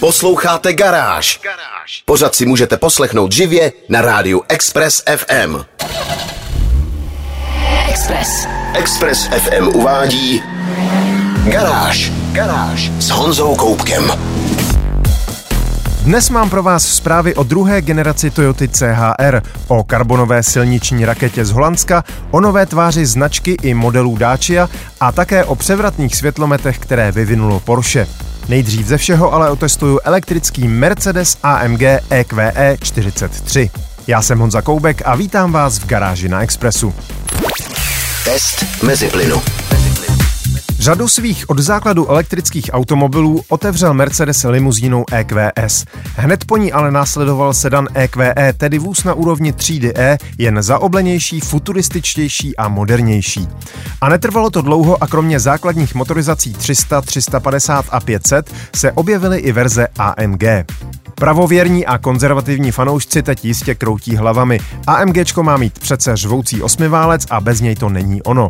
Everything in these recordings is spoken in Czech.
Posloucháte Garáž. Pořád si můžete poslechnout živě na rádiu Express FM. Express. Express FM uvádí Garáž. Garáž s Honzou Koupkem. Dnes mám pro vás zprávy o druhé generaci Toyoty CHR, o karbonové silniční raketě z Holandska, o nové tváři značky i modelů Dacia a také o převratných světlometech, které vyvinulo Porsche. Nejdřív ze všeho ale otestuju elektrický Mercedes AMG EQE 43. Já jsem Honza Koubek a vítám vás v garáži na Expressu. Test mezi plynu. Řadu svých od základu elektrických automobilů otevřel Mercedes limuzínou EQS. Hned po ní ale následoval sedan EQE, tedy vůz na úrovni třídy E, jen zaoblenější, futurističtější a modernější. A netrvalo to dlouho a kromě základních motorizací 300, 350 a 500 se objevily i verze AMG. Pravověrní a konzervativní fanoušci teď jistě kroutí hlavami. AMGčko má mít přece řvoucí osmiválec a bez něj to není ono.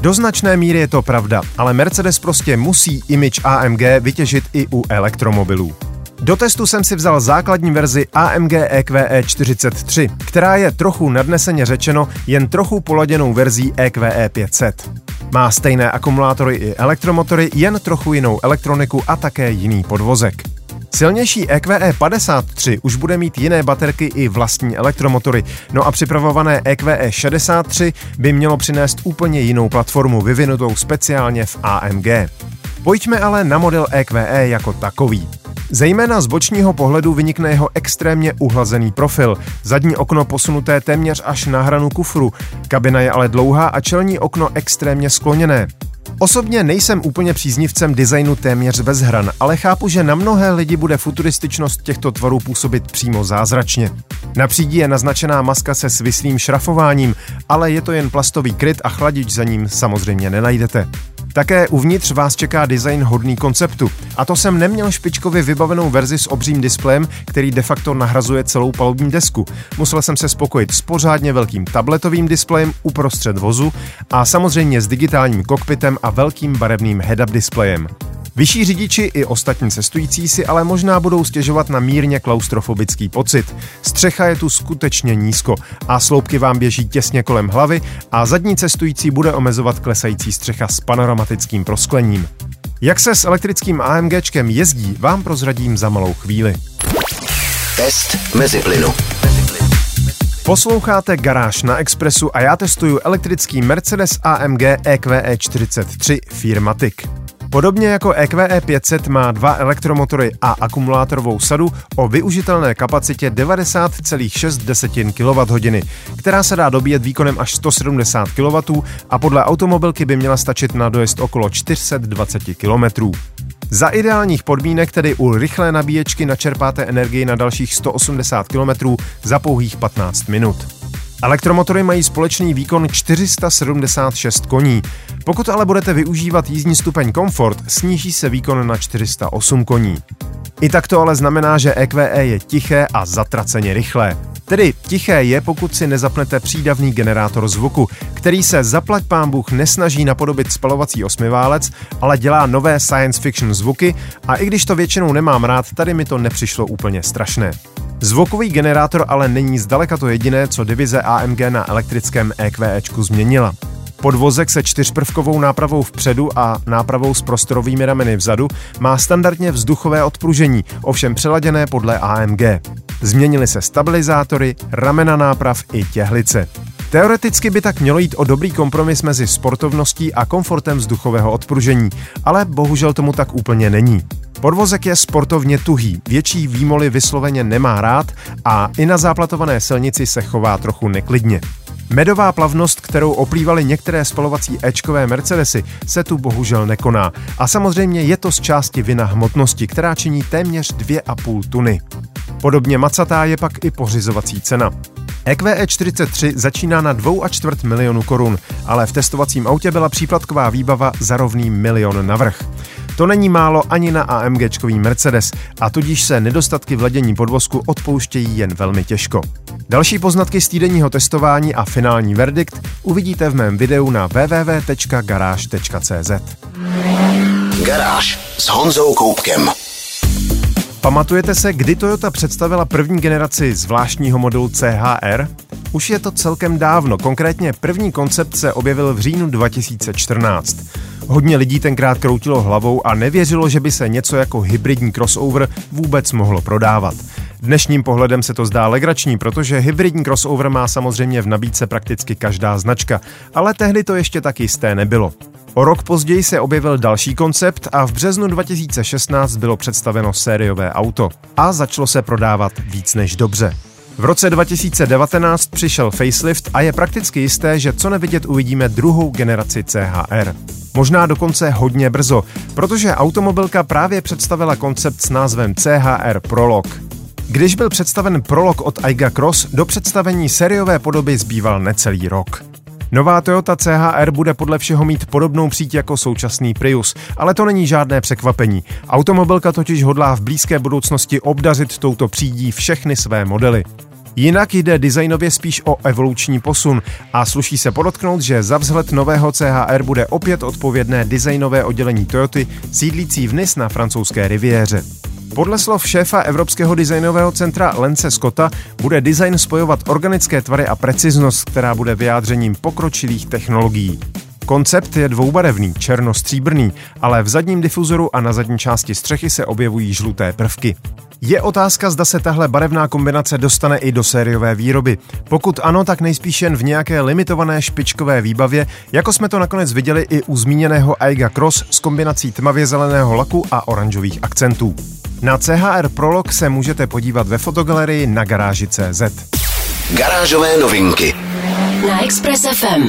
Do značné míry je to pravda, ale Mercedes prostě musí image AMG vytěžit i u elektromobilů. Do testu jsem si vzal základní verzi AMG EQE 43, která je trochu nadneseně řečeno jen trochu poladěnou verzí EQE 500. Má stejné akumulátory i elektromotory, jen trochu jinou elektroniku a také jiný podvozek. Silnější EQE 53 už bude mít jiné baterky i vlastní elektromotory, no a připravované EQE 63 by mělo přinést úplně jinou platformu vyvinutou speciálně v AMG. Pojďme ale na model EQE jako takový. Zejména z bočního pohledu vynikne jeho extrémně uhlazený profil, zadní okno posunuté téměř až na hranu kufru, kabina je ale dlouhá a čelní okno extrémně skloněné. Osobně nejsem úplně příznivcem designu téměř bez hran, ale chápu, že na mnohé lidi bude futurističnost těchto tvarů působit přímo zázračně. Na je naznačená maska se svislým šrafováním, ale je to jen plastový kryt a chladič za ním samozřejmě nenajdete. Také uvnitř vás čeká design hodný konceptu. A to jsem neměl špičkově vybavenou verzi s obřím displejem, který de facto nahrazuje celou palubní desku. Musel jsem se spokojit s pořádně velkým tabletovým displejem uprostřed vozu a samozřejmě s digitálním kokpitem a velkým barevným head-up displejem. Vyšší řidiči i ostatní cestující si ale možná budou stěžovat na mírně klaustrofobický pocit. Střecha je tu skutečně nízko a sloupky vám běží těsně kolem hlavy a zadní cestující bude omezovat klesající střecha s panoramatickým prosklením. Jak se s elektrickým AMGčkem jezdí, vám prozradím za malou chvíli. Test mezi plynu. Posloucháte Garáž na Expressu a já testuju elektrický Mercedes AMG EQE 43 Firmatic. Podobně jako EQE 500 má dva elektromotory a akumulátorovou sadu o využitelné kapacitě 90,6 kWh, která se dá dobíjet výkonem až 170 kW a podle automobilky by měla stačit na dojezd okolo 420 km. Za ideálních podmínek tedy u rychlé nabíječky načerpáte energii na dalších 180 km za pouhých 15 minut. Elektromotory mají společný výkon 476 koní. Pokud ale budete využívat jízdní stupeň Comfort, sníží se výkon na 408 koní. I tak to ale znamená, že EQE je tiché a zatraceně rychlé. Tedy tiché je, pokud si nezapnete přídavný generátor zvuku, který se zaplať pán Bůh nesnaží napodobit spalovací osmiválec, ale dělá nové science fiction zvuky a i když to většinou nemám rád, tady mi to nepřišlo úplně strašné. Zvukový generátor ale není zdaleka to jediné, co divize AMG na elektrickém EQEčku změnila. Podvozek se čtyřprvkovou nápravou vpředu a nápravou s prostorovými rameny vzadu má standardně vzduchové odpružení, ovšem přeladěné podle AMG. Změnily se stabilizátory, ramena náprav i těhlice. Teoreticky by tak mělo jít o dobrý kompromis mezi sportovností a komfortem vzduchového odpružení, ale bohužel tomu tak úplně není. Podvozek je sportovně tuhý, větší výmoly vysloveně nemá rád a i na záplatované silnici se chová trochu neklidně. Medová plavnost, kterou oplývaly některé spalovací Ečkové Mercedesy, se tu bohužel nekoná. A samozřejmě je to z části vina hmotnosti, která činí téměř 2,5 tuny. Podobně macatá je pak i pořizovací cena. EQE 43 začíná na 2,4 milionu korun, ale v testovacím autě byla příplatková výbava za rovný milion navrh. To není málo ani na AMGčkový Mercedes a tudíž se nedostatky v ladění podvozku odpouštějí jen velmi těžko. Další poznatky z týdenního testování a finální verdikt uvidíte v mém videu na www.garage.cz. Garáž s Honzou Koupkem. Pamatujete se, kdy Toyota představila první generaci zvláštního modelu CHR? Už je to celkem dávno, konkrétně první koncept se objevil v říjnu 2014. Hodně lidí tenkrát kroutilo hlavou a nevěřilo, že by se něco jako hybridní crossover vůbec mohlo prodávat. Dnešním pohledem se to zdá legrační, protože hybridní crossover má samozřejmě v nabídce prakticky každá značka, ale tehdy to ještě tak jisté nebylo. O rok později se objevil další koncept a v březnu 2016 bylo představeno sériové auto. A začalo se prodávat víc než dobře. V roce 2019 přišel facelift a je prakticky jisté, že co nevidět uvidíme druhou generaci CHR. Možná dokonce hodně brzo, protože automobilka právě představila koncept s názvem CHR Prolog. Když byl představen Prolog od Aiga Cross, do představení seriové podoby zbýval necelý rok. Nová Toyota CHR bude podle všeho mít podobnou příť jako současný Prius, ale to není žádné překvapení. Automobilka totiž hodlá v blízké budoucnosti obdařit touto přídí všechny své modely. Jinak jde designově spíš o evoluční posun a sluší se podotknout, že za vzhled nového CHR bude opět odpovědné designové oddělení Toyoty sídlící v Nice na francouzské riviéře. Podle slov šéfa Evropského designového centra Lence Scotta bude design spojovat organické tvary a preciznost, která bude vyjádřením pokročilých technologií. Koncept je dvoubarevný, černo-stříbrný, ale v zadním difuzoru a na zadní části střechy se objevují žluté prvky. Je otázka, zda se tahle barevná kombinace dostane i do sériové výroby. Pokud ano, tak nejspíš jen v nějaké limitované špičkové výbavě, jako jsme to nakonec viděli i u zmíněného Aiga Cross s kombinací tmavě zeleného laku a oranžových akcentů. Na CHR Prolog se můžete podívat ve fotogalerii na garáži CZ. Garážové novinky na Express FM.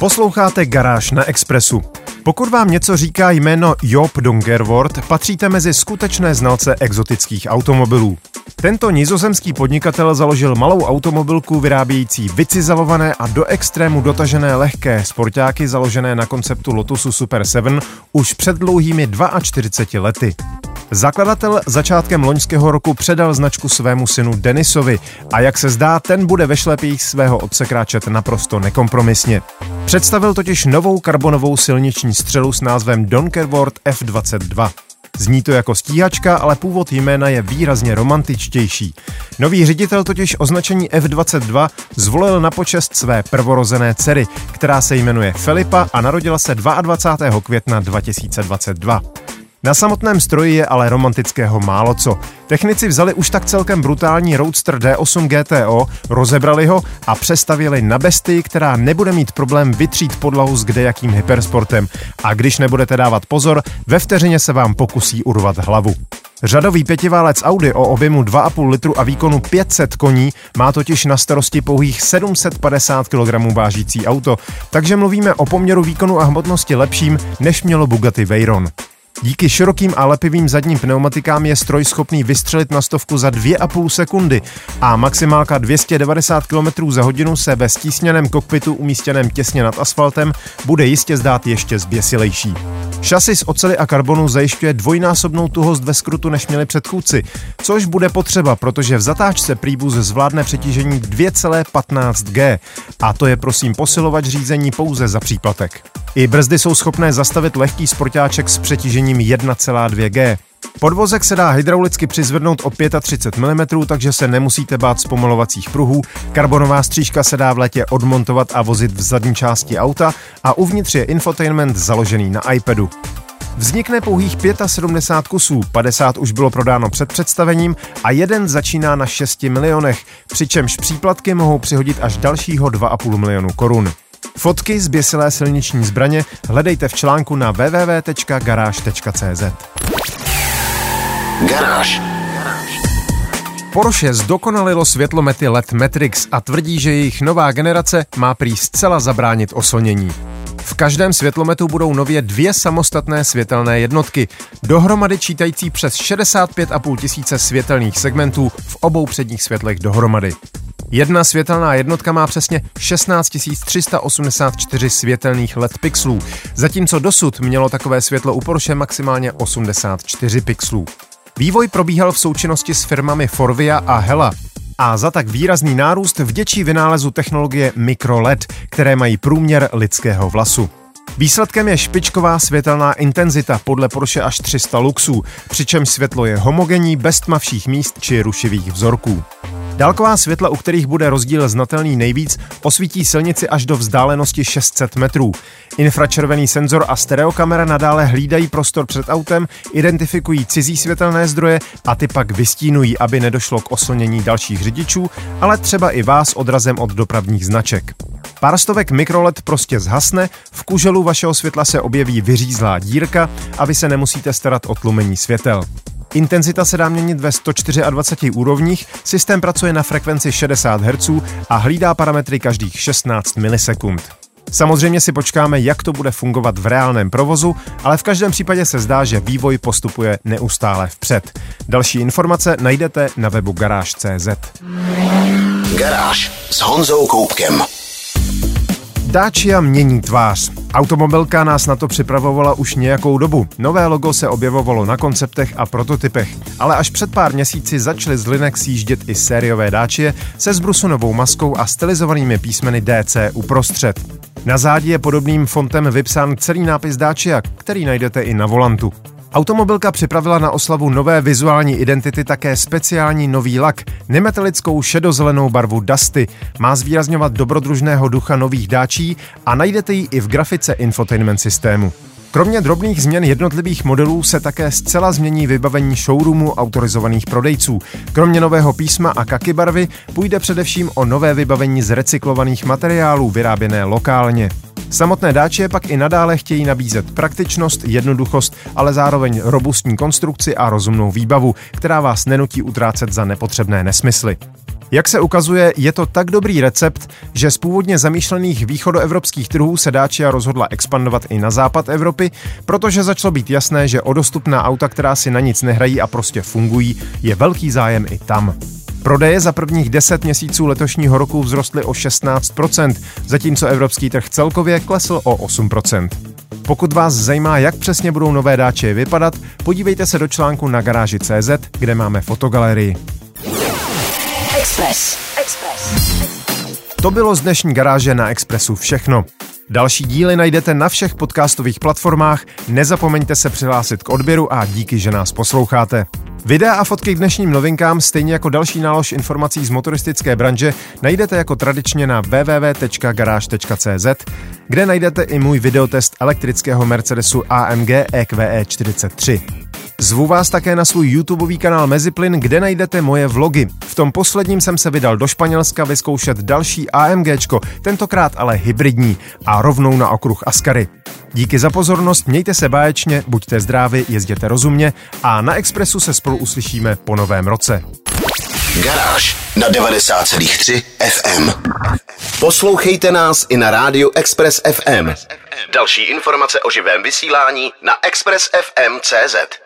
Posloucháte Garáž na Expressu. Pokud vám něco říká jméno Job Dongerwort, patříte mezi skutečné znalce exotických automobilů. Tento nizozemský podnikatel založil malou automobilku vyrábějící vycizelované a do extrému dotažené lehké sportáky založené na konceptu Lotusu Super 7 už před dlouhými 42 lety. Zakladatel začátkem loňského roku předal značku svému synu Denisovi a jak se zdá, ten bude ve šlepích svého otce kráčet naprosto nekompromisně. Představil totiž novou karbonovou silniční střelu s názvem Donkerwort F22. Zní to jako stíhačka, ale původ jména je výrazně romantičtější. Nový ředitel totiž označení F22 zvolil na počest své prvorozené dcery, která se jmenuje Filipa a narodila se 22. května 2022. Na samotném stroji je ale romantického málo co. Technici vzali už tak celkem brutální Roadster D8 GTO, rozebrali ho a přestavili na bestii, která nebude mít problém vytřít podlahu s kdejakým hypersportem. A když nebudete dávat pozor, ve vteřině se vám pokusí urvat hlavu. Řadový pětiválec Audi o objemu 2,5 litru a výkonu 500 koní má totiž na starosti pouhých 750 kg vážící auto, takže mluvíme o poměru výkonu a hmotnosti lepším, než mělo Bugatti Veyron. Díky širokým a lepivým zadním pneumatikám je stroj schopný vystřelit na stovku za 2,5 sekundy a maximálka 290 km za hodinu se ve stísněném kokpitu umístěném těsně nad asfaltem bude jistě zdát ještě zběsilejší. Šasy z oceli a karbonu zajišťuje dvojnásobnou tuhost ve skrutu, než měli předchůdci, což bude potřeba, protože v zatáčce Príbus zvládne přetížení 2,15 G a to je prosím posilovač řízení pouze za příplatek. I brzdy jsou schopné zastavit lehký sportáček s přetížením 1,2 G. Podvozek se dá hydraulicky přizvednout o 35 mm, takže se nemusíte bát zpomalovacích pruhů. Karbonová střížka se dá v letě odmontovat a vozit v zadní části auta a uvnitř je infotainment založený na iPadu. Vznikne pouhých 75 kusů, 50 už bylo prodáno před představením a jeden začíná na 6 milionech, přičemž příplatky mohou přihodit až dalšího 2,5 milionu korun. Fotky z běsilé silniční zbraně hledejte v článku na www.garage.cz. Garáž. Porsche zdokonalilo světlomety LED Matrix a tvrdí, že jejich nová generace má prý zcela zabránit oslnění. V každém světlometu budou nově dvě samostatné světelné jednotky, dohromady čítající přes 65,5 tisíce světelných segmentů v obou předních světlech dohromady. Jedna světelná jednotka má přesně 16 384 světelných LED pixelů, zatímco dosud mělo takové světlo u Porsche maximálně 84 pixelů. Vývoj probíhal v součinnosti s firmami Forvia a Hella, a za tak výrazný nárůst vděčí vynálezu technologie MicroLED, které mají průměr lidského vlasu. Výsledkem je špičková světelná intenzita podle Porsche až 300 luxů, přičemž světlo je homogenní, bez tmavších míst či rušivých vzorků. Dálková světla, u kterých bude rozdíl znatelný nejvíc, osvítí silnici až do vzdálenosti 600 metrů. Infračervený senzor a stereokamera nadále hlídají prostor před autem, identifikují cizí světelné zdroje a ty pak vystínují, aby nedošlo k oslnění dalších řidičů, ale třeba i vás odrazem od dopravních značek. Pár stovek mikrolet prostě zhasne, v kuželu vašeho světla se objeví vyřízlá dírka a vy se nemusíte starat o tlumení světel. Intenzita se dá měnit ve 124 úrovních, systém pracuje na frekvenci 60 Hz a hlídá parametry každých 16 milisekund. Samozřejmě si počkáme, jak to bude fungovat v reálném provozu, ale v každém případě se zdá, že vývoj postupuje neustále vpřed. Další informace najdete na webu garáž.cz. Garáž s Honzou Koupkem. Dacia mění tvář. Automobilka nás na to připravovala už nějakou dobu. Nové logo se objevovalo na konceptech a prototypech, ale až před pár měsíci začaly z linek sjíždět i sériové Dacia se zbrusunovou maskou a stylizovanými písmeny DC uprostřed. Na zádi je podobným fontem vypsán celý nápis Dacia, který najdete i na volantu. Automobilka připravila na oslavu nové vizuální identity také speciální nový lak, nemetalickou šedozelenou barvu Dusty. Má zvýrazňovat dobrodružného ducha nových dáčí a najdete ji i v grafice infotainment systému. Kromě drobných změn jednotlivých modelů se také zcela změní vybavení showroomu autorizovaných prodejců. Kromě nového písma a kaky barvy půjde především o nové vybavení z recyklovaných materiálů vyráběné lokálně. Samotné dáče pak i nadále chtějí nabízet praktičnost, jednoduchost, ale zároveň robustní konstrukci a rozumnou výbavu, která vás nenutí utrácet za nepotřebné nesmysly. Jak se ukazuje, je to tak dobrý recept, že z původně zamýšlených východoevropských trhů se Dacia rozhodla expandovat i na západ Evropy, protože začalo být jasné, že o dostupná auta, která si na nic nehrají a prostě fungují, je velký zájem i tam. Prodeje za prvních 10 měsíců letošního roku vzrostly o 16%, zatímco evropský trh celkově klesl o 8%. Pokud vás zajímá, jak přesně budou nové dáče vypadat, podívejte se do článku na garáži CZ, kde máme fotogalerii. Express. Express. To bylo z dnešní garáže na Expressu všechno. Další díly najdete na všech podcastových platformách, nezapomeňte se přihlásit k odběru a díky, že nás posloucháte. Videa a fotky k dnešním novinkám, stejně jako další nálož informací z motoristické branže, najdete jako tradičně na www.garage.cz, kde najdete i můj videotest elektrického Mercedesu AMG EQE 43. Zvu vás také na svůj YouTubeový kanál Meziplyn, kde najdete moje vlogy. V tom posledním jsem se vydal do Španělska vyzkoušet další AMGčko, tentokrát ale hybridní a rovnou na okruh Askary. Díky za pozornost, mějte se báječně, buďte zdraví, jezděte rozumně a na Expressu se spolu uslyšíme po novém roce. Garáž na 90,3 FM. Poslouchejte nás i na rádiu Express FM. Další informace o živém vysílání na expressfm.cz.